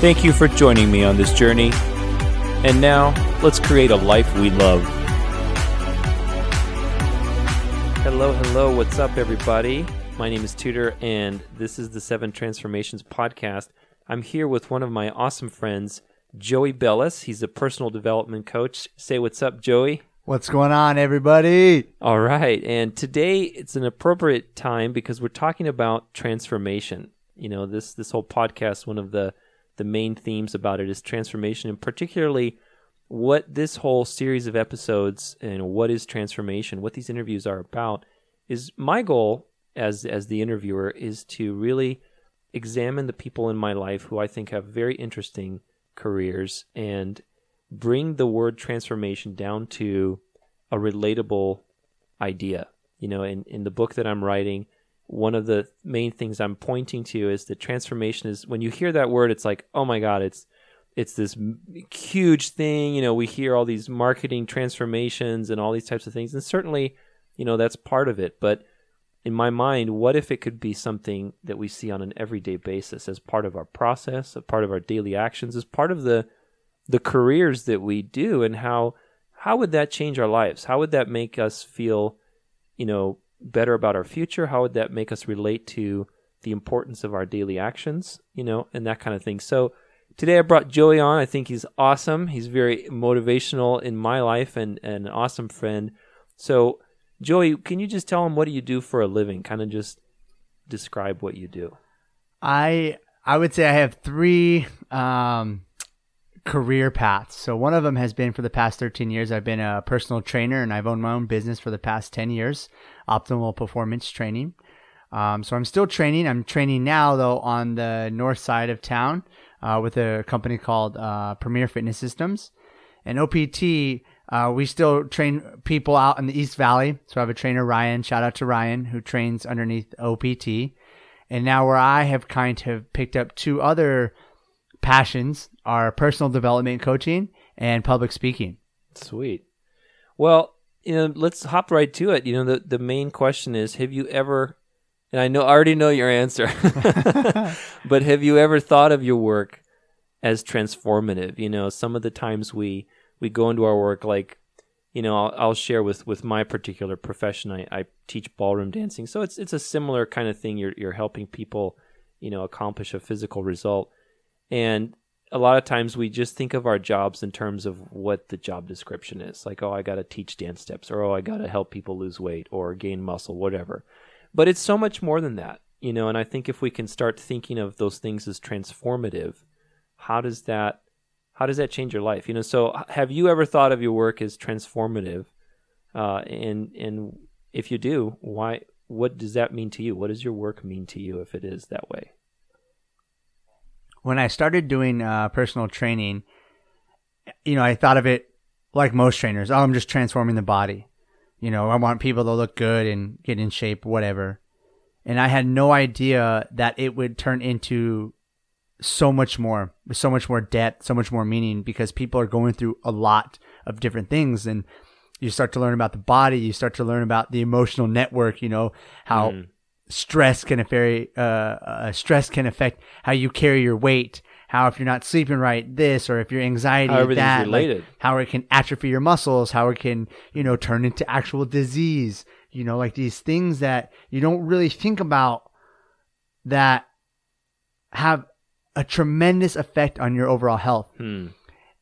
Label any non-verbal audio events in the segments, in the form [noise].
Thank you for joining me on this journey. And now, let's create a life we love. Hello, hello, what's up, everybody? My name is Tudor, and this is the Seven Transformations podcast. I'm here with one of my awesome friends, Joey Bellus. He's a personal development coach. Say what's up, Joey. What's going on, everybody? All right. And today it's an appropriate time because we're talking about transformation. You know, this this whole podcast, one of the the main themes about it is transformation, and particularly what this whole series of episodes and what is transformation, what these interviews are about, is my goal as as the interviewer is to really examine the people in my life who I think have very interesting careers and bring the word transformation down to a relatable idea. You know, in, in the book that I'm writing, one of the main things I'm pointing to is that transformation is when you hear that word, it's like, oh my God, it's it's this huge thing. You know, we hear all these marketing transformations and all these types of things, and certainly, you know, that's part of it. But in my mind, what if it could be something that we see on an everyday basis as part of our process, a part of our daily actions, as part of the the careers that we do and how how would that change our lives? How would that make us feel, you know, better about our future? How would that make us relate to the importance of our daily actions, you know, and that kind of thing. So today I brought Joey on. I think he's awesome. He's very motivational in my life and, and an awesome friend. So Joey, can you just tell him what do you do for a living? Kind of just describe what you do. I I would say I have three um, career paths. So one of them has been for the past 13 years. I've been a personal trainer and I've owned my own business for the past 10 years, optimal performance training. Um, so I'm still training. I'm training now though on the north side of town uh, with a company called uh, Premier Fitness Systems. And OPT, uh, we still train people out in the East Valley. So I have a trainer, Ryan. Shout out to Ryan, who trains underneath OPT. And now where I have kind of picked up two other passions are personal development coaching and public speaking. Sweet. Well, you know, let's hop right to it. You know, the the main question is, have you ever and I know I already know your answer. [laughs] [laughs] but have you ever thought of your work as transformative? You know, some of the times we we go into our work like you know, I'll, I'll share with, with my particular profession. I, I teach ballroom dancing, so it's it's a similar kind of thing. You're you're helping people, you know, accomplish a physical result. And a lot of times we just think of our jobs in terms of what the job description is. Like, oh, I got to teach dance steps, or oh, I got to help people lose weight or gain muscle, whatever. But it's so much more than that, you know. And I think if we can start thinking of those things as transformative, how does that how does that change your life? You know, so have you ever thought of your work as transformative? Uh, and and if you do, why? What does that mean to you? What does your work mean to you if it is that way? When I started doing uh, personal training, you know, I thought of it like most trainers. Oh, I'm just transforming the body. You know, I want people to look good and get in shape, whatever. And I had no idea that it would turn into so much more, so much more depth, so much more meaning because people are going through a lot of different things and you start to learn about the body, you start to learn about the emotional network, you know, how mm stress can affect uh, uh, stress can affect how you carry your weight. How if you're not sleeping right, this, or if your anxiety, how that, related. Like, how it can atrophy your muscles, how it can you know turn into actual disease. You know, like these things that you don't really think about that have a tremendous effect on your overall health. Hmm.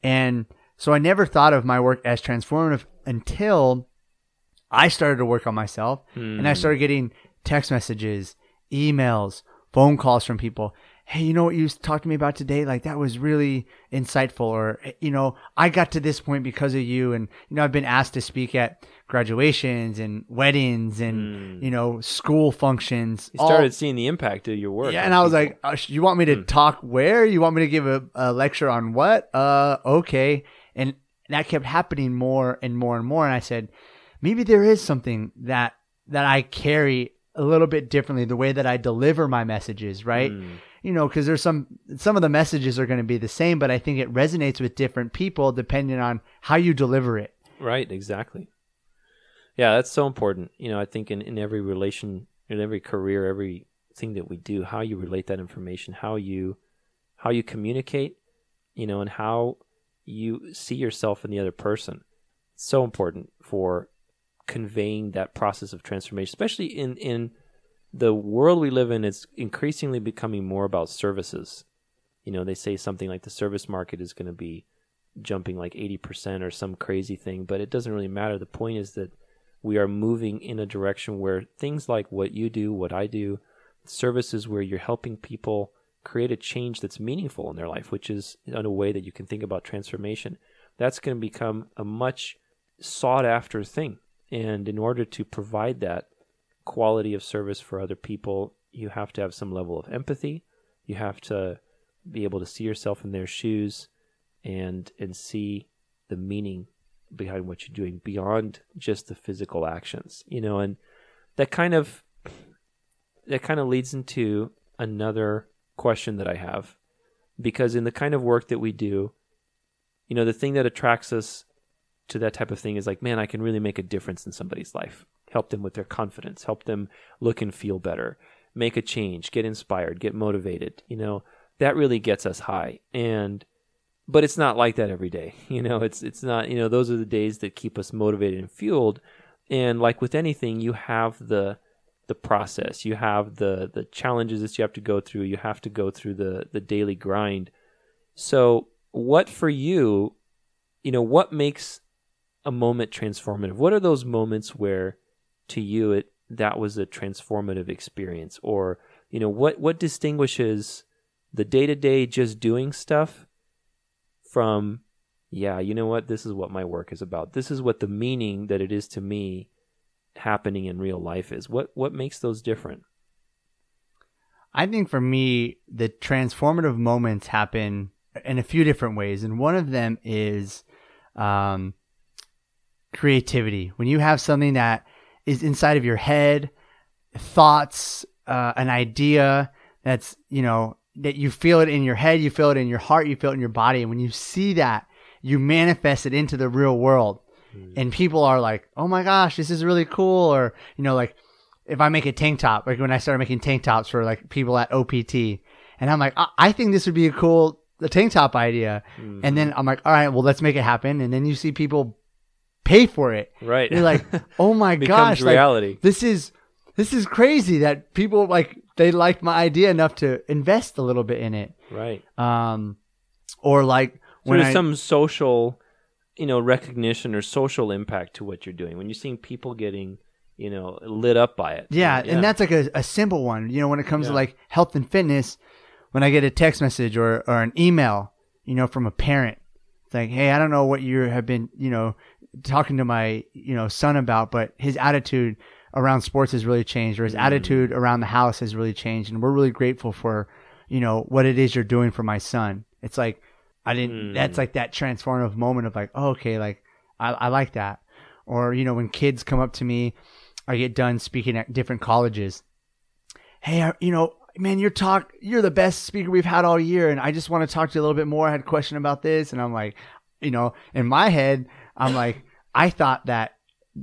And so I never thought of my work as transformative until I started to work on myself hmm. and I started getting text messages, emails, phone calls from people. hey, you know what you talked to me about today? Like that was really insightful. Or, you know, I got to this point because of you. And, you know, I've been asked to speak at graduations and weddings and, you know, school functions. You started seeing the impact of your work. Yeah, and I was people. like, uh, sh- "You want me to talk where? You want me to give a, a lecture on what? Uh, okay." And that kept happening more and more and more. And I said, maybe there is something that that I carry a little bit differently, the way that I deliver my messages, right? Hmm. You know, because there's some some of the messages are going to be the same, but I think it resonates with different people depending on how you deliver it. Right, exactly. Yeah, that's so important. You know, I think in, in every relation, in every career, everything that we do, how you relate that information, how you how you communicate, you know, and how you see yourself in the other person. so important for conveying that process of transformation, especially in in the world we live in. It's increasingly becoming more about services. You know, they say something like the service market is going to be jumping like 80% or some crazy thing, but it doesn't really matter. The point is that we are moving in a direction where things like what you do, what I do, services where you're helping people create a change that's meaningful in their life, which is in a way that you can think about transformation. That's going to become a much sought after thing. And in order to provide that quality of service for other people, you have to have some level of empathy. You have to be able to see yourself in their shoes and and see the meaning behind what you're doing beyond just the physical actions you know and that kind of that kind of leads into another question that i have because in the kind of work that we do you know the thing that attracts us to that type of thing is like man i can really make a difference in somebody's life. Help them with their confidence. Help them look and feel better. Make a change. Get inspired. Get motivated. You know that really gets us high. And but it's not like that every day. [laughs] You know it's it's not you know those are the days that keep us motivated and fueled. And like with anything you have the the process. You have the the challenges that you have to go through. You have to go through the the daily grind. So what for you you know what makes a moment transformative? What are those moments where to you it that was a transformative experience? Or you know what what distinguishes the day-to-day just doing stuff from yeah you know what? This is what my work is about. This is what the meaning that it is to me happening in real life is. What what makes those different? I think for me, the transformative moments happen in a few different ways, and one of them is um, creativity. When you have something that is inside of your head, thoughts, uh, an idea that's you know that you feel it in your head, you feel it in your heart, you feel it in your body, and when you see that, you manifest it into the real world, and people are like, "Oh my gosh, this is really cool," or you know, like if I make a tank top, like when I started making tank tops for like people at OPT, and I'm like, I, I think this would be a cool the tank top idea, and then I'm like, all right, well, let's make it happen, and then you see people pay for it. right. You're like, [laughs] oh my gosh, like, reality. this is this is crazy that people like they liked my idea enough to invest a little bit in it. right. Um, or like so when there's I, some social you know recognition or social impact to what you're doing. When you're seeing people getting you know lit up by it. Yeah, and that's like a, a simple one. You know, when it comes to like health and fitness, when I get a text message or, or an email, you know, from a parent, it's like, hey, I don't know what you have been, you know, talking to my, you know, son about, but his attitude around sports has really changed, or his attitude around the house has really changed, and we're really grateful for, you know, what it is you're doing for my son. It's like I didn't. Mm. That's like that transformative moment of like, oh, okay, like I, I like that. Or you know, when kids come up to me, I get done speaking at different colleges. Hey, I- you know, man, you're talk, you're the best speaker we've had all year, and I just want to talk to you a little bit more. I had a question about this, and I'm like, you know, in my head, I'm like, I thought that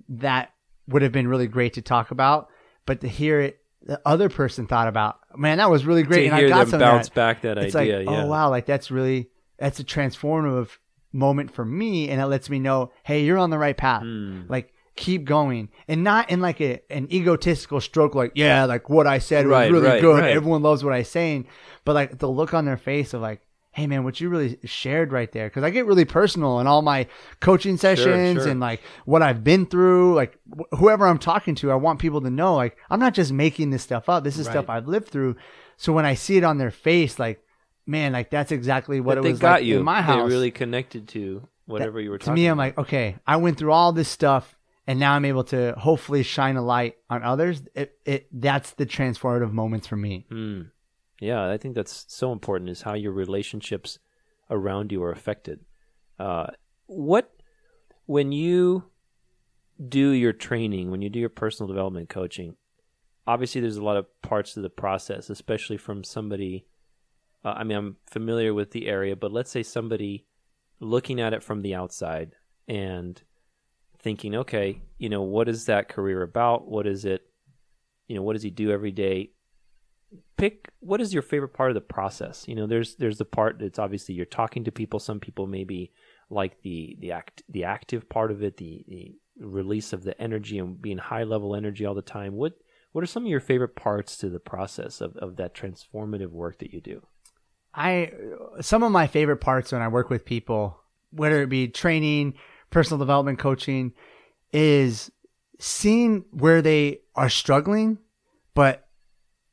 that would have been really great to talk about, but to hear it, the other person thought about, man, that was really great, to and I hear got them bounce that back that it's idea like, yeah oh wow, like that's really that's a transformative moment for me, and it lets me know, hey, you're on the right path. Mm. Like keep going, and not in like a an egotistical stroke, like yeah, like what I said Right, was really right, good. right. Everyone loves what I'm saying, but like the look on their face of like. Hey man, what you really shared right there? Because I get really personal in all my coaching sessions sure. and like what I've been through. Like wh- whoever I'm talking to, I want people to know like I'm not just making this stuff up. This is Right. stuff I've lived through. So when I see it on their face, like, man, like that's exactly what That it was got like you. in my house. They really connected to whatever you were talking to me, I'm about. like, okay, I went through all this stuff, and now I'm able to hopefully shine a light on others. It, it that's the transformative moments for me. Hmm. Yeah, I think that's so important is how your relationships around you are affected. Uh, what when you do your training, when you do your personal development coaching, obviously there's a lot of parts to the process, especially from somebody. Uh, I mean, I'm familiar with the area, but let's say somebody looking at it from the outside and thinking, okay, you know, what is that career about? What is it? You know, what does he do every day? Pick what is your favorite part of the process? You know there's there's the part that's obviously you're talking to people. Some people maybe like the the act the active part of it the, the release of the energy and being high level energy all the time. What what are some of your favorite parts to the process of, of that transformative work that you do? I some of my favorite parts when I work with people, whether it be training, personal development coaching, is seeing where they are struggling, but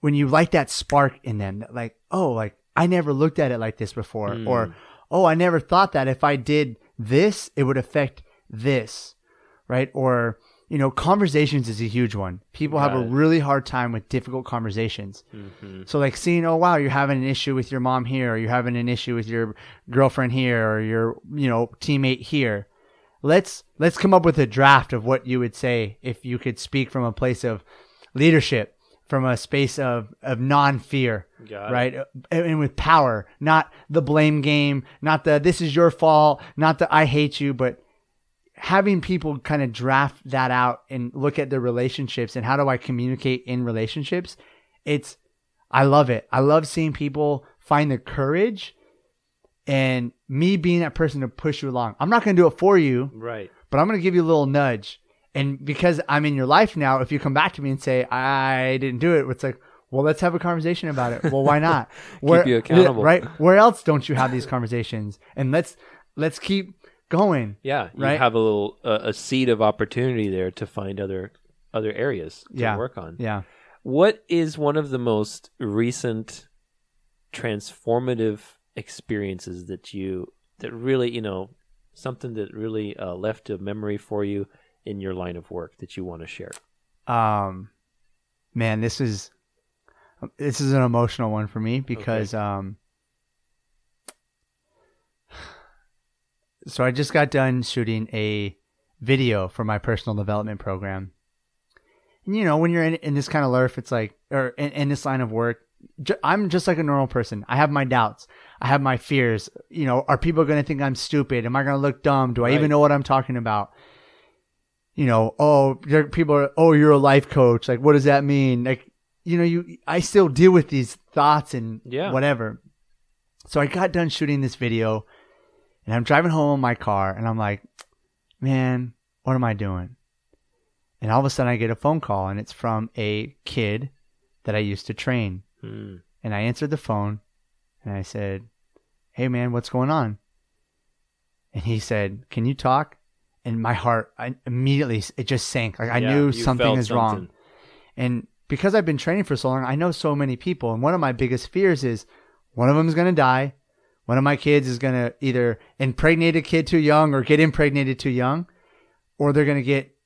when you light that spark in them, that like, oh, like I never looked at it like this before, Mm. or oh, I never thought that if I did this, it would affect this, right? Or you know, conversations is a huge one. People have a really hard time with difficult conversations. mm-hmm. So like seeing, oh wow, you're having an issue with your mom here, or you're having an issue with your girlfriend here, or your you know teammate here. Let's let's come up with a draft of what you would say if you could speak from a place of leadership, from a space of of non fear, right, and and with power, not the blame game, not the this is your fault, not the I hate you, but having people kind of draft that out and look at their relationships and how do I communicate in relationships, it's I love it. I love seeing people find the courage and me being that person to push you along. I'm not going to do it for you, right but I'm going to give you a little nudge. And because I'm in your life now, if you come back to me and say I didn't do it, it's like, well, let's have a conversation about it. Well, why not? [laughs] Keep you accountable. right? Where else don't you have these conversations? And let's let's keep going. yeah you Right? have a little uh, a seed of opportunity there to find other other areas to Yeah. work on Yeah. What is one of the most recent transformative experiences that you that really you know something that really uh, left a memory for you in your line of work that you want to share? um man this is this is an emotional one for me because um so i just got done shooting a video for my personal development program. And you know when you're in, in this kind of life it's like or in, in this line of work ju- i'm just like a normal person. I have my doubts. I have my fears. You know are people going to think i'm stupid? Am i going to look dumb? Do i Right. even know what i'm talking about you know, oh, people are, oh, you're a life coach. Like, what does that mean? Like, you know, you, I still deal with these thoughts and Yeah. whatever. So I got done shooting this video and I'm driving home in my car and I'm like, man, what am I doing? And all of a sudden I get a phone call and it's from a kid that I used to train. Hmm. And I answered the phone and I said, Hey man, what's going on? And he said, Can you talk? And my heart I immediately it just sank. Like I Yeah, knew something is wrong. And because I've been training for so long, I know so many people. And one of my biggest fears is one of them is going to die. One of my kids is going to either impregnate a kid too young or get impregnated too young, or they're going to get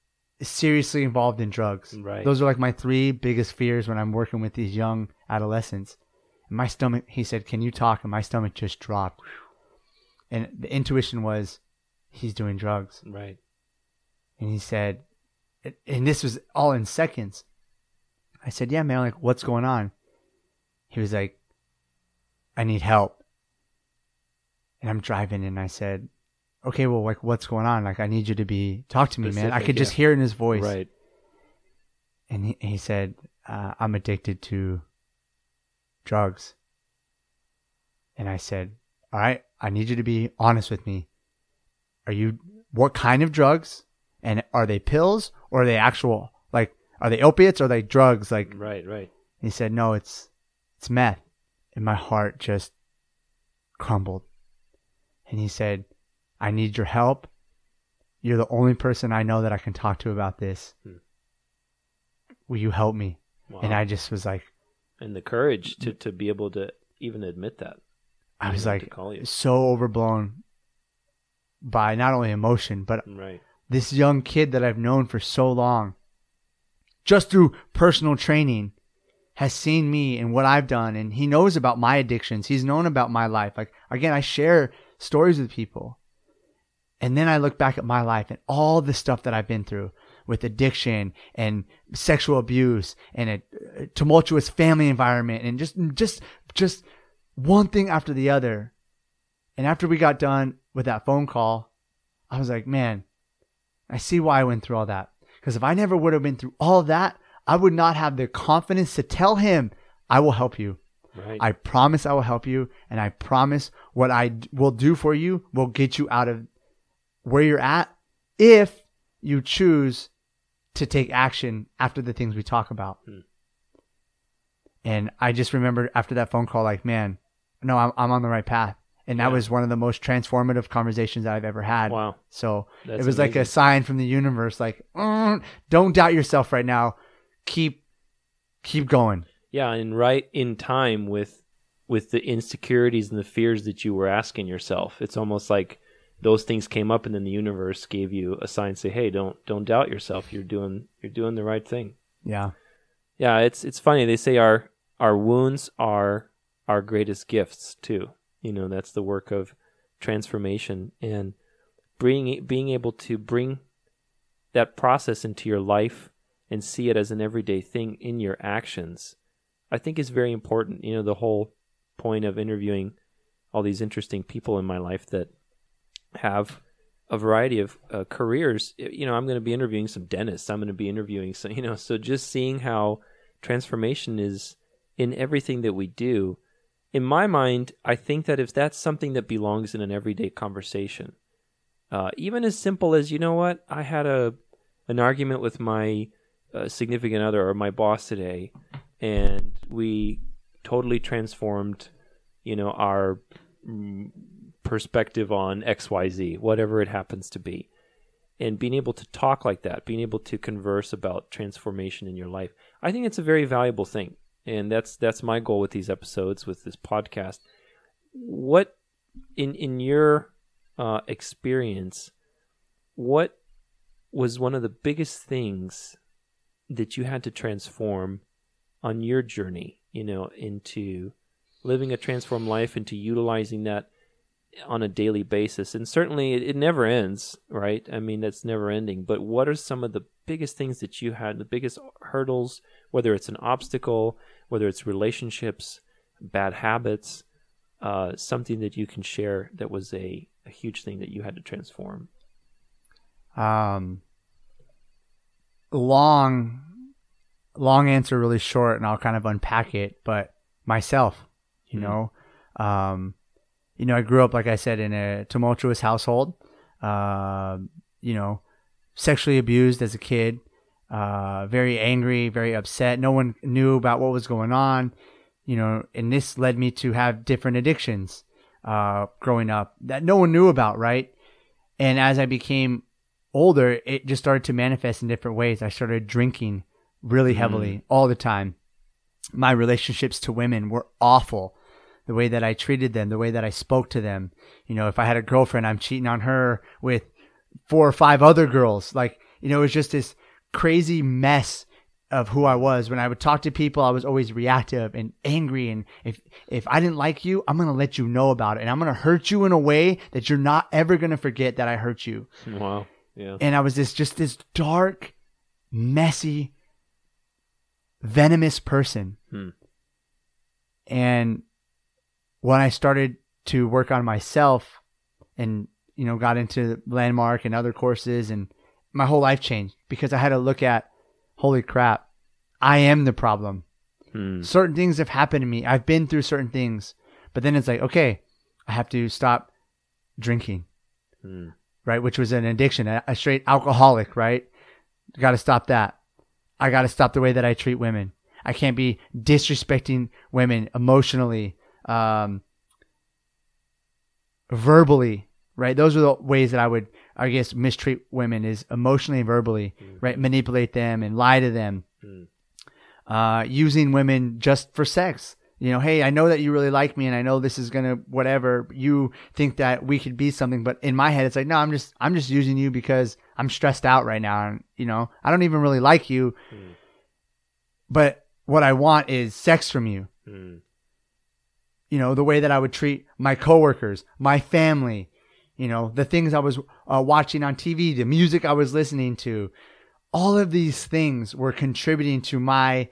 seriously involved in drugs. Right. Those are like my three biggest fears when I'm working with these young adolescents. And my stomach, he said, Can you talk? And my stomach just dropped. And the intuition was, He's doing drugs. Right. And he said, and this was all in seconds. I said, yeah, man, like, what's going on? He was like, I need help. And I'm driving and I said, okay, well, like, what's going on? Like, I need you to be, talk to me, man. I could just hear in his voice. Right. And he, he said, uh, I'm addicted to drugs. And I said, all right, I need you to be honest with me. Are you, what kind of drugs? And are they pills or are they actual, like, are they opiates or are they drugs? Like, Right. Right. he said, no, it's, it's meth. And my heart just crumbled. And he said, I need your help. You're the only person I know that I can talk to about this. Hmm. Will you help me? Wow. And I just was like, and the courage to to be able to even admit that. I was like so overblown by not only emotion, but Right. this young kid that I've known for so long, just through personal training, has seen me and what I've done, and he knows about my addictions. He's known about my life. Like again, I share stories with people, and then I look back at my life and all the stuff that I've been through with addiction and sexual abuse and a, a tumultuous family environment and just just just one thing after the other. And after we got done with that phone call, I was like, man, I see why I went through all that. Because if I never would have been through all that, I would not have the confidence to tell him, I will help you. Right. I promise I will help you. And I promise what I d- will do for you will get you out of where you're at if you choose to take action after the things we talk about. Hmm. And I just remember after that phone call, like, man, no, I'm, I'm on the right path. And that Yeah. was one of the most transformative conversations that I've ever had. wow. So That's it was like a sign from the universe, like, "Mm, don't doubt yourself right now. Keep, keep going. Yeah, and right in time with with the insecurities and the fears that you were asking yourself. It's almost like those things came up and then the universe gave you a sign say, "Hey, don't don't doubt yourself. You're doing you're doing the right thing." Yeah. Yeah, it's it's funny. They say our our wounds are our greatest gifts too. You know, that's the work of transformation and bringing being able to bring that process into your life and see it as an everyday thing in your actions. I think is very important. You know, the whole point of interviewing all these interesting people in my life that have a variety of uh, careers. You know, I'm going to be interviewing some dentists. I'm going to be interviewing some, [laughs] you know, so just seeing how transformation is in everything that we do. In my mind, I think that if that's something that belongs in an everyday conversation, uh, even as simple as, you know what, I had a an argument with my uh, significant other or my boss today, and we totally transformed, you know, our mm, perspective on XYZ, whatever it happens to be. And being able to talk like that, being able to converse about transformation in your life, I think it's a very valuable thing. And that's that's my goal with these episodes, with this podcast. What in in your uh, experience, what was one of the biggest things that you had to transform on your journey, you know, into living a transformed life, into utilizing that on a daily basis? And certainly it, it never ends, right? I mean, that's never ending. But what are some of the biggest things that you had, the biggest hurdles, whether it's an obstacle, whether it's relationships, bad habits, uh, something that you can share that was a, a huge thing that you had to transform? Um, long, long answer, really short, and I'll kind of unpack it. But myself, you Mhm. know, um, you know, I grew up, like I said, in a tumultuous household. Um, you know, sexually abused as a kid. Uh, very angry, very upset. No one knew about what was going on. You know, and this led me to have different addictions uh, growing up that no one knew about, right? And as I became older, it just started to manifest in different ways. I started drinking really heavily all the time. My relationships to women were awful. The way that I treated them, the way that I spoke to them. You know, if I had a girlfriend, I'm cheating on her with four or five other girls. Like, you know, it was just this crazy mess of who I was. When I would talk to people, I was always reactive and angry. And if, if I didn't like you, I'm going to let you know about it. And I'm going to hurt you in a way that you're not ever going to forget that I hurt you Wow. Yeah. and I was this just this dark, messy, venomous person. Hmm. And when I started to work on myself and you know got into landmark and other courses and my whole life changed because I had to look at holy crap, I am the problem. Hmm. Certain things have happened to me. I've been through certain things. But then it's like, okay, I have to stop drinking Hmm. right? Which was an addiction, a, a straight alcoholic, right? Got to stop that. I got to stop the way that I treat women. I can't be disrespecting women emotionally, um, verbally, right? Those are the ways that I would, I guess, mistreat women is emotionally and verbally, right? Manipulate them and lie to them. Mm. uh, using women just for sex. You know, hey, I know that you really like me and I know this is going to whatever. You think that we could be something, but in my head it's like, no, I'm just I'm just using you because I'm stressed out right now and you know, I don't even really like you. Mm. But what I want is sex from you. Mm. You know, the way that I would treat my coworkers, my family, you know, the things I was uh, watching on TV, the music I was listening to, all of these things were contributing to my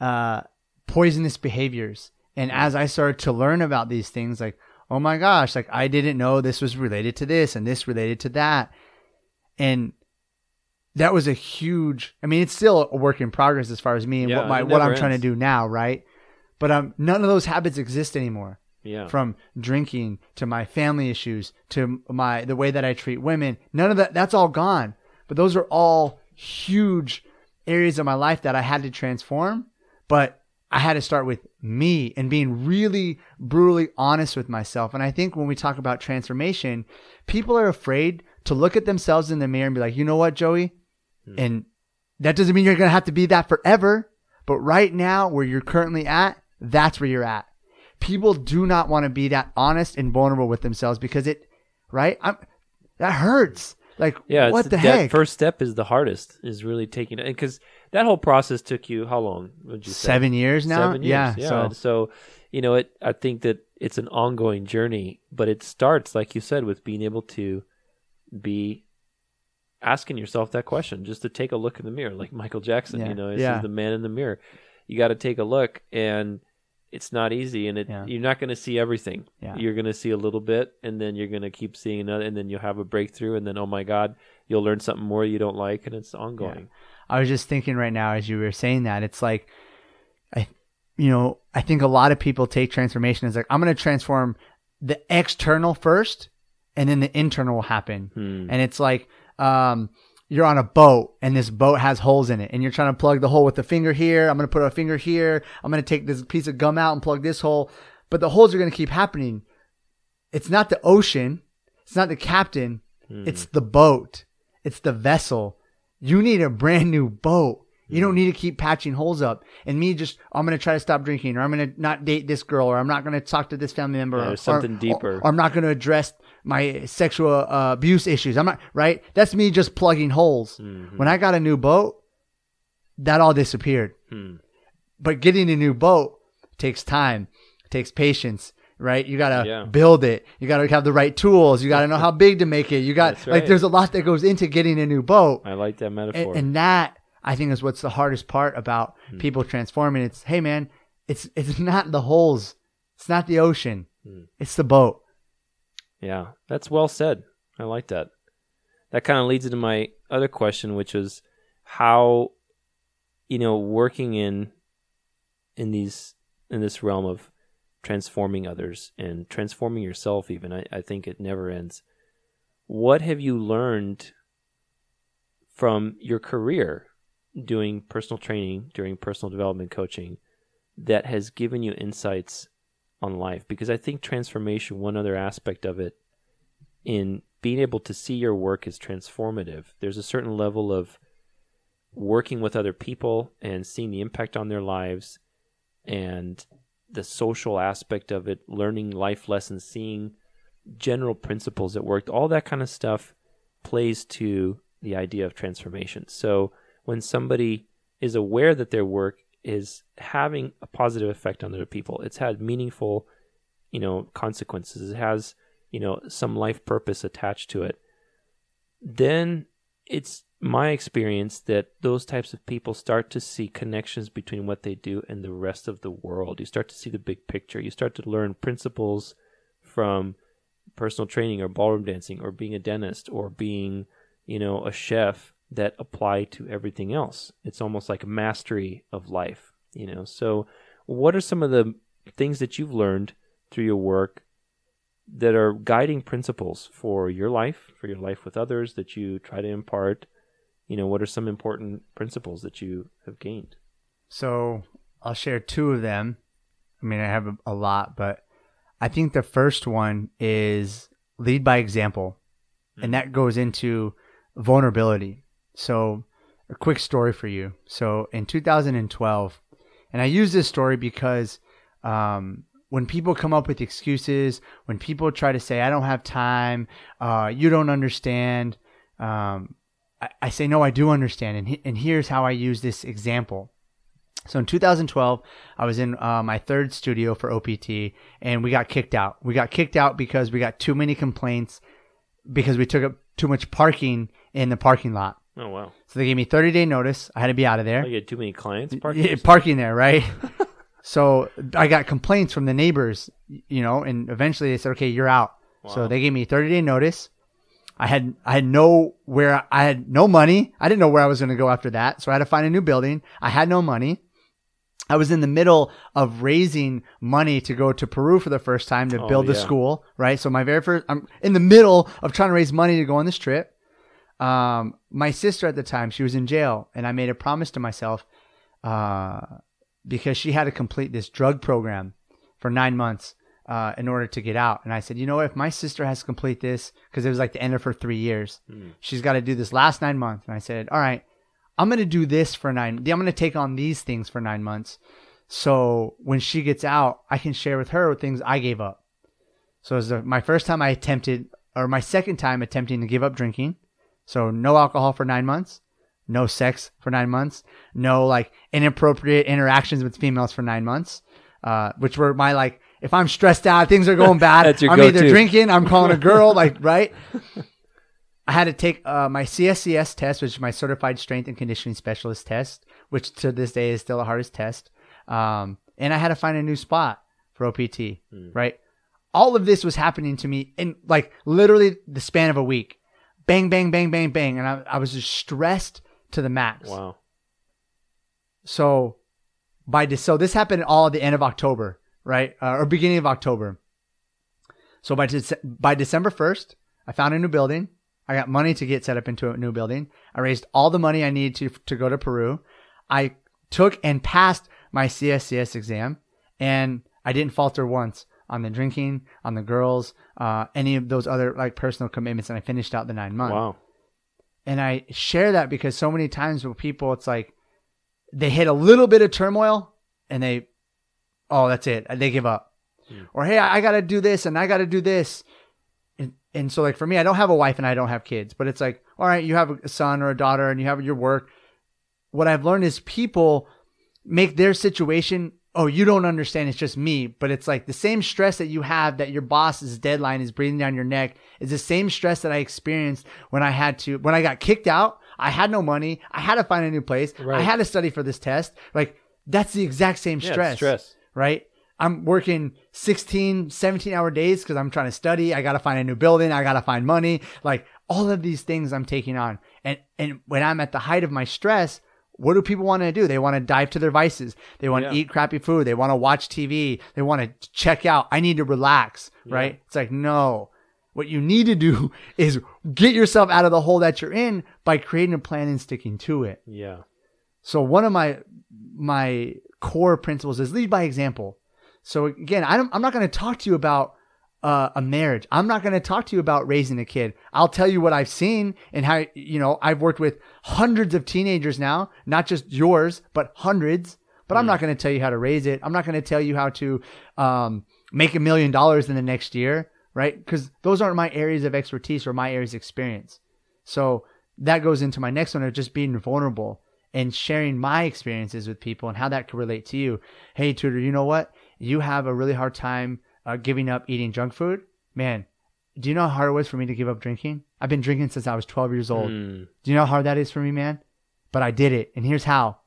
uh, poisonous behaviors. And as I started to learn about these things, like, oh my gosh, like I didn't know this was related to this and this related to that. And that was a huge, I mean, it's still a work in progress as far as me and Yeah, what my, what I'm never trying to do now. Right. But um, none of those habits exist anymore Yeah. from drinking to my family issues to my the way that I treat women. None of that that's all gone. But those are all huge areas of my life that I had to transform, but I had to start with me and being really brutally honest with myself. And I think when we talk about transformation, people are afraid to look at themselves in the mirror and be like, "You know what, Joey?" Hmm. And that doesn't mean you're going to have to be that forever, but right now where you're currently at, that's where you're at people do not want to be that honest and vulnerable with themselves because it, right? I'm, that hurts. Like, Yeah, what the that heck? first step is the hardest. Is really taking it because that whole process took you how long? Would you say Seven years now. Seven years. Yeah. Yeah. So So, you know, it. I think that it's an ongoing journey, but it starts, like you said, with being able to be asking yourself that question, just to take a look in the mirror, like Michael Jackson. Yeah. You know, this Yeah. is the man in the mirror. You got to take a look, and it's not easy, and it, Yeah. you're not going to see everything. Yeah. You're going to see a little bit, and then you're going to keep seeing another, and then you'll have a breakthrough, and then oh my God, you'll learn something more you don't like, and it's ongoing. I was just thinking right now as you were saying that, it's like, I, you know, I think a lot of people take transformation as like, I'm going to transform the external first, and then the internal will happen. Hmm. And it's like, um, you're on a boat and this boat has holes in it and you're trying to plug the hole with the finger here. I'm going to put a finger here. I'm going to take this piece of gum out and plug this hole. But the holes are going to keep happening. It's not the ocean. It's not the captain. Hmm. It's the boat. It's the vessel. You need a brand new boat. You don't hmm. need to keep patching holes up. And me just, I'm going to try to stop drinking or I'm going to not date this girl or I'm not going to talk to this family member. Yeah, or, something or- deeper. Or, I'm not going to address my sexual uh, abuse issues. I'm not, right? That's me just plugging holes. Mm-hmm. When I got a new boat, that all disappeared. Hmm. But getting a new boat takes time, takes patience, right? You gotta Yeah. build it. You gotta have the right tools. You gotta know how big to make it. You got That's like there's a lot that goes into getting a new boat, I like that metaphor. and, and that I think is what's the hardest part about Hmm. people transforming. It's hey man, it's it's not the holes, it's not the ocean, Hmm. it's the boat. Yeah, that's well said. I like that. That kind of leads into my other question, which was how, you know, working in in these in this realm of transforming others and transforming yourself. Even I, I think it never ends. What have you learned from your career doing personal training, during personal development coaching, that has given you insights on life because I think transformation, one other aspect of it, in being able to see your work is transformative, there's a certain level of working with other people and seeing the impact on their lives and the social aspect of it, learning life lessons, seeing general principles that worked, all that kind of stuff plays to the idea of transformation. So when somebody is aware that their work is having a positive effect on other people, it's had meaningful, you know, consequences. It has, you know, some life purpose attached to it. Then it's my experience that those types of people start to see connections between what they do and the rest of the world. You start to see the big picture. You start to learn principles from personal training or ballroom dancing or being a dentist or being, you know, a chef that apply to everything else. It's almost like a mastery of life, you know. So, what are some of the things that you've learned through your work that are guiding principles for your life, for your life with others that you try to impart? You know, what are some important principles that you have gained? So I'll share two of them. I mean, I have a, a lot, but I think the first one is lead by example. And hmm. that goes into vulnerability. So a quick story for you. So in 2012, and I use this story because um, when people come up with excuses, when people try to say, I don't have time, uh, you don't understand, um, I, I, say, no, I do understand. And, he, and here's how I use this example. So in 2012, I was in uh, my third studio for OPT and we got kicked out. We got kicked out because we got too many complaints because we took up too much parking in the parking lot. Oh, wow. So they gave me 30 day notice. I had to be out of there. Oh, you had too many clients parking? Yeah, parking there, right? [laughs] So I got complaints from the neighbors, you know, and eventually they said, okay, you're out. Wow. So they gave me 30 day notice. I had, I had no where I had no money. I didn't know where I was going to go after that. So I had to find a new building. I had no money. I was in the middle of raising money to go to Peru for the first time to oh, build the school, right? So my very first, I'm in the middle of trying to raise money to go on this trip. Um, my sister at the time, she was in jail and I made a promise to myself, uh, because she had to complete this drug program for nine months uh, in order to get out. And I said, you know, if my sister has to complete this, because it was like the end of her three years, mm. she's got to do this last nine months. And I said, all right, I'm going to do this for nine. I'm going to take on these things for nine months. So when she gets out, I can share with her things I gave up. So it was my first time I attempted, or my second time attempting to give up drinking. So no alcohol for nine months no sex for nine months, no like inappropriate interactions with females for nine months, uh, which were my like, if I'm stressed out, things are going [laughs] bad, I'm go-to. either drinking, I'm calling a girl, [laughs] like, right? I had to take uh, my CSCS test, which is my Certified Strength and Conditioning Specialist test, which to this day is still the hardest test. Um, and I had to find a new spot for OPT, mm. right? All of this was happening to me in like literally the span of a week. Bang, bang, bang, bang, bang. And I, I was just stressed to the max. Wow. So by de- so this happened all at the end of October, right, uh, or beginning of October. So by de- by December first, I found a new building. I got money to get set up into a new building. I raised all the money I needed to to go to Peru. I took and passed my CSCS exam, and I didn't falter once on the drinking, on the girls, uh, any of those other like personal commitments, and I finished out the nine months. Wow. And I share that because so many times with people, it's like they hit a little bit of turmoil and they, oh, that's it. They give up. Mm. Or, hey, I, I got to do this and I got to do this. And, and so, like, for me, I don't have a wife and I don't have kids, but it's like, all right, you have a son or a daughter and you have your work. What I've learned is people make their situation oh, you don't understand. It's just me. But it's like the same stress that you have that your boss's deadline is breathing down your neck is the same stress that I experienced when I had to, when I got kicked out. I had no money. I had to find a new place. Right. I had to study for this test. Like that's the exact same stress. Yeah, stress. Right. I'm working 16, 17 hour days because I'm trying to study. I got to find a new building. I got to find money. Like all of these things I'm taking on. And, and when I'm at the height of my stress, what do people want to do? They want to dive to their vices. They want yeah. to eat crappy food. They want to watch TV. They want to check out. I need to relax, yeah. right? It's like, no. What you need to do [laughs] is get yourself out of the hole that you're in by creating a plan and sticking to it. Yeah. So one of my my core principles is lead by example. So again, I am not going to talk to you about uh, a marriage. I'm not going to talk to you about raising a kid. I'll tell you what I've seen and how, you know, I've worked with hundreds of teenagers now, not just yours, but hundreds. But mm. I'm not going to tell you how to raise it. I'm not going to tell you how to um, make a million dollars in the next year, right? Because those aren't my areas of expertise or my areas of experience. So that goes into my next one of just being vulnerable and sharing my experiences with people and how that could relate to you. Hey, Tudor, you know what? You have a really hard time uh, giving up eating junk food, man, do you know how hard it was for me to give up drinking? I've been drinking since I was 12 years old. Mm. Do you know how hard that is for me, man? But I did it. And here's how.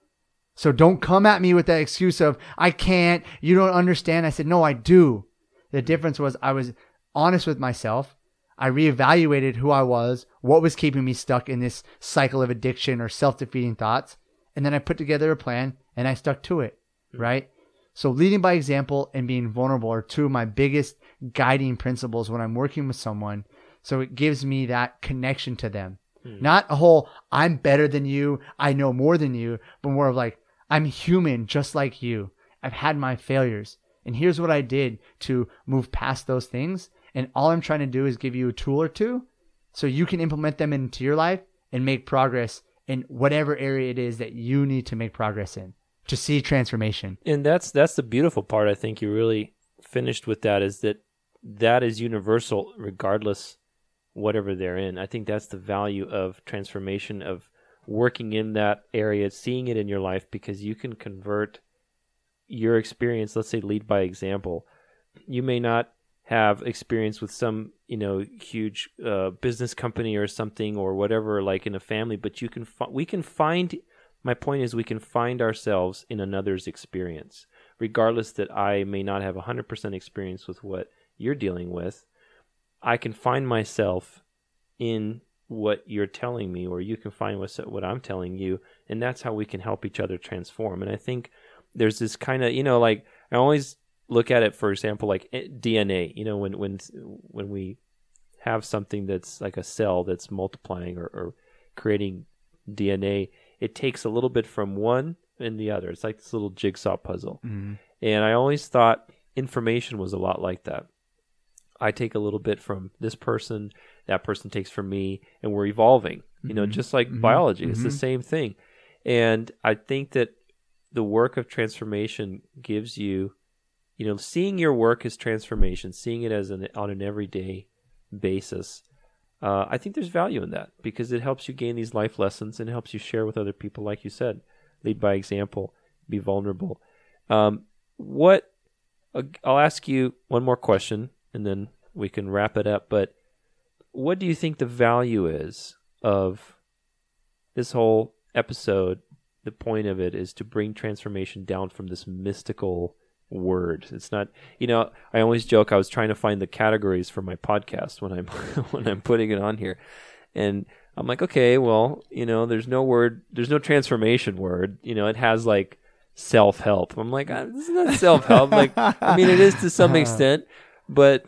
So don't come at me with that excuse of, I can't, you don't understand. I said, no, I do. The difference was I was honest with myself. I reevaluated who I was, what was keeping me stuck in this cycle of addiction or self defeating thoughts. And then I put together a plan and I stuck to it, mm. right? So leading by example and being vulnerable are two of my biggest guiding principles when I'm working with someone. So it gives me that connection to them. Hmm. Not a whole, I'm better than you. I know more than you, but more of like, I'm human just like you. I've had my failures. And here's what I did to move past those things. And all I'm trying to do is give you a tool or two so you can implement them into your life and make progress in whatever area it is that you need to make progress in to see transformation. And that's that's the beautiful part. I think you really finished with that is that that is universal regardless whatever they're in. I think that's the value of transformation of working in that area, seeing it in your life because you can convert your experience, let's say lead by example. You may not have experience with some, you know, huge uh, business company or something or whatever like in a family, but you can fi- we can find my point is we can find ourselves in another's experience regardless that I may not have 100% experience with what you're dealing with. I can find myself in what you're telling me or you can find what I'm telling you and that's how we can help each other transform. And I think there's this kind of, you know, like I always look at it for example like eh, DNA, you know, when when when we have something that's like a cell that's multiplying or, or creating DNA, it takes a little bit from one and the other. It's like this little jigsaw puzzle. Mm-hmm. And I always thought information was a lot like that. I take a little bit from this person, that person takes from me, and we're evolving. You know, Mhm. just like Mhm. biology, it's the Mhm. same thing. And I think that the work of transformation gives you, you know, seeing your work as transformation, seeing it as an on an everyday basis. Uh, I think there's value in that because it helps you gain these life lessons and helps you share with other people, like you said, lead by example, be vulnerable. Um, what uh, I'll ask you one more question, and then we can wrap it up. But what do you think the value is of this whole episode? The point of it is to bring transformation down from this mystical word. It's not, you know, I always joke I was trying to find the categories for my podcast when I'm [laughs] when I'm putting it on here. And I'm like, okay, well, you know, there's no word, there's no transformation word. You know, it has like self help. I'm like, ah, this is not self help. like, I mean, it is to some [laughs] extent, but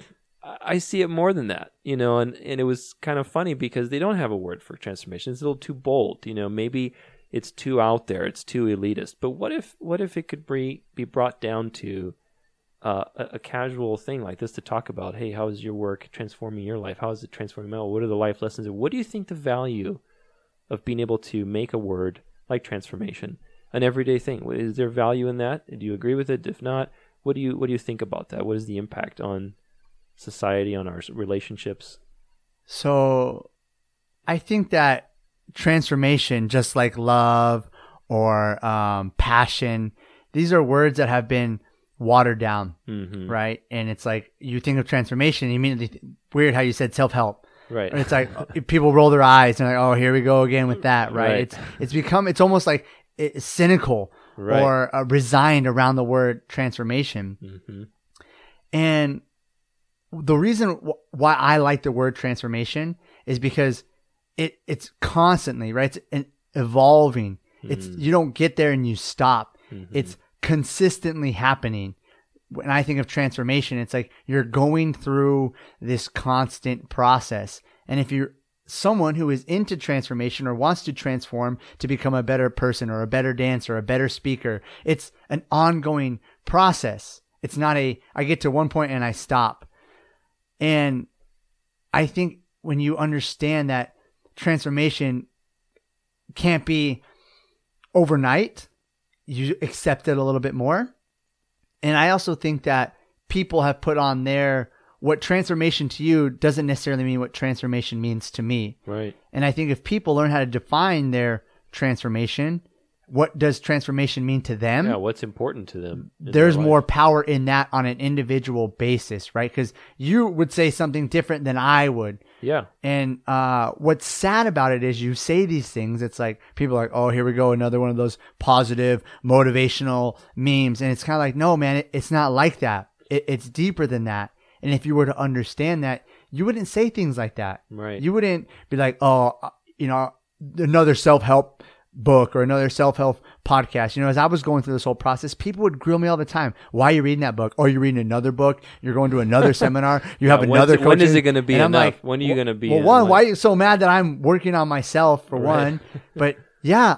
I see it more than that, you know, and, and it was kind of funny because they don't have a word for transformation. It's a little too bold, you know, maybe it's too out there, it's too elitist. But what if what if it could be be brought down to uh, a, a casual thing like this to talk about? Hey, how is your work transforming your life? How is it transforming my life? What are the life lessons? What do you think the value of being able to make a word like transformation an everyday thing? Is there value in that? Do you agree with it? If not, what do you what do you think about that? What is the impact on society, on our relationships? So I think that transformation, just like love or um, passion, these are words that have been watered down, Mm-hmm. right? And it's like you think of transformation, you immediately th- weird how you said self help. Right. It's like uh, [laughs] people roll their eyes and like, oh, here we go again with that, right? Right. It's it's become it's almost like it's cynical Right. or uh, resigned around the word transformation. mm-hmm. And the reason wh- why I like the word transformation is because it it's constantly right. It's an evolving. It's Mm. you don't get there and you stop. Mhm. It's consistently happening. When I think of transformation, it's like you're going through this constant process. And if you're someone who is into transformation or wants to transform to become a better person or a better dancer, a better speaker, it's an ongoing process. It's not a, I get to one point and I stop. And I think when you understand that transformation can't be overnight, you accept it a little bit more. And I also think that people have put on their what transformation to you doesn't necessarily mean what transformation means to me. Right. And I think if people learn how to define their transformation, what does transformation mean to them? Yeah. What's important to them? there's more power in that on an individual basis, right? Because you would say something different than I would. Yeah. And uh, what's sad about it is you say these things. It's like people are like, oh, here we go, another one of those positive, motivational memes. And it's kind of like, no, man, it, it's not like that. It, it's deeper than that. And if you were to understand that, you wouldn't say things like that. Right. You wouldn't be like, oh, uh, you know, another self help book or another self help podcast. You know, as I was going through this whole process, people would grill me all the time. Why are you reading that book? Oh, you're reading another book. You're going to another [laughs] seminar. You have Yeah, another. it- when is it gonna be And I'm enough? like, When are you well- gonna be Well, one, why are you so mad that I'm working on myself for Right. one? [laughs] But yeah,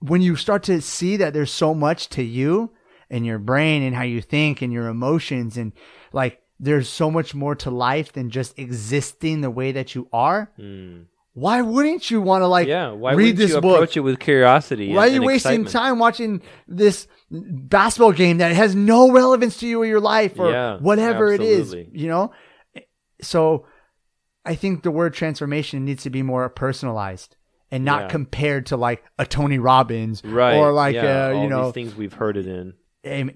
when you start to see that there's so much to you and your brain and how you think and your emotions and like there's so much more to life than just existing the way that you are. Mm. Why wouldn't you want to like yeah. Why read this you book? approach it with curiosity? Why are you and wasting excitement? time watching this basketball game that has no relevance to you or your life or Yeah, whatever it is? You know? So I think the word transformation needs to be more personalized and not Yeah. compared to like a Tony Robbins Right. or like yeah, uh, all you know these things we've heard it in.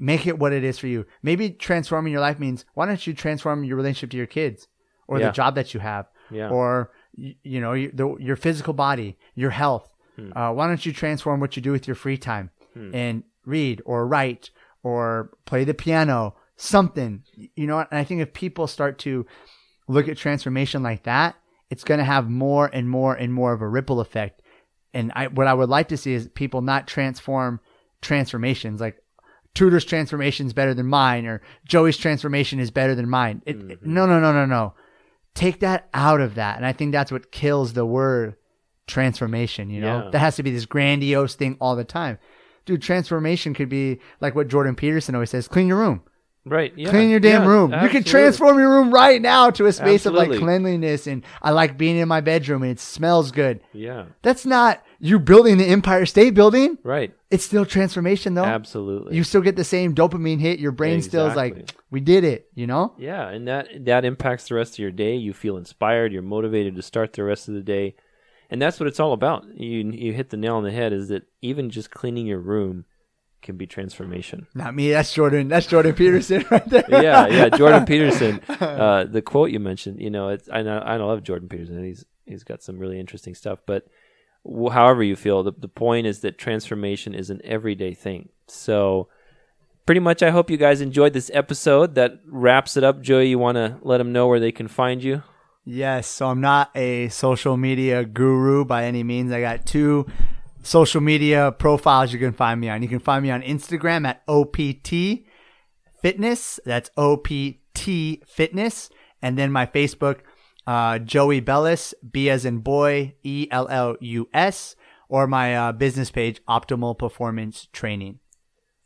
make it what it is for you. Maybe transforming your life means why don't you transform your relationship to your kids or the job that you have Yeah. or y- you know you, the, your physical body, your health. Hmm. Uh, why don't you transform what you do with your free time and read or write or play the piano, something. You know, and I think if people start to look at transformation like that, it's going to have more and more and more of a ripple effect. And I, what I would like to see is people not transform transformations like Tudor's transformation is better than mine or Joey's transformation is better than mine. It, it- no, no, no, no, no. Take that out of that. And I think that's what kills the word transformation, you know? Yeah. That has to be this grandiose thing all the time. Dude, transformation could be like what Jordan Peterson always says, clean your room. Right. Yeah. Clean your damn yeah, room. You can transform your room right now to a space of like cleanliness and I like being in my bedroom and it smells good. Yeah. That's not you building the Empire State Building. Right. It's still transformation though. Absolutely. You still get the same dopamine hit. Your brain still is like, we did it, you know? Yeah, and that that impacts the rest of your day. You feel inspired. You're motivated to start the rest of the day, and that's what it's all about. You you hit the nail on the head. Is that even just cleaning your room can be transformation? Not me. That's Jordan. That's Jordan Peterson [laughs] right there. yeah, yeah. [laughs] Jordan Peterson, uh, the quote you mentioned. You know, it's I know I love Jordan Peterson. He's he's got some really interesting stuff. But however you feel, the the point is that transformation is an everyday thing. So. Pretty much, I hope you guys enjoyed this episode. That wraps it up. Joey, you want to let them know where they can find you? Yes. So I'm not a social media guru by any means. I got two social media profiles you can find me on. You can find me on Instagram at OPT Fitness. That's OPT Fitness. And then my Facebook, uh, Joey Bellus, B as in boy, E L L U S, or my uh, business page, Optimal Performance Training.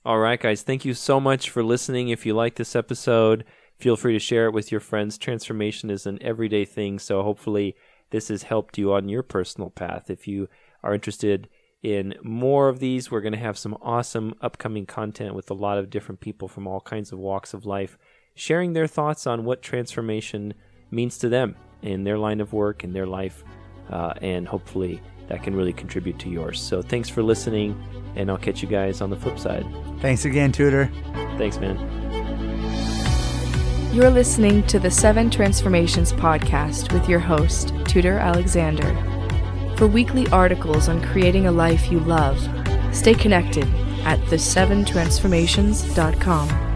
All right, guys. Thank you so much for listening. If you like this episode, feel free to share it with your friends. Transformation is an everyday thing, so hopefully this has helped you on your personal path. If you are interested in more of these, we're going to have some awesome upcoming content with a lot of different people from all kinds of walks of life sharing their thoughts on what transformation means to them in their line of work, in their life, uh, and hopefully that can really contribute to yours. So thanks for listening, and I'll catch you guys on the flip side. Thanks again, Tudor. Thanks, man. You're listening to the Seven Transformations podcast with your host, Tudor Alexander. For weekly articles on creating a life you love, stay connected at the7transformations.com.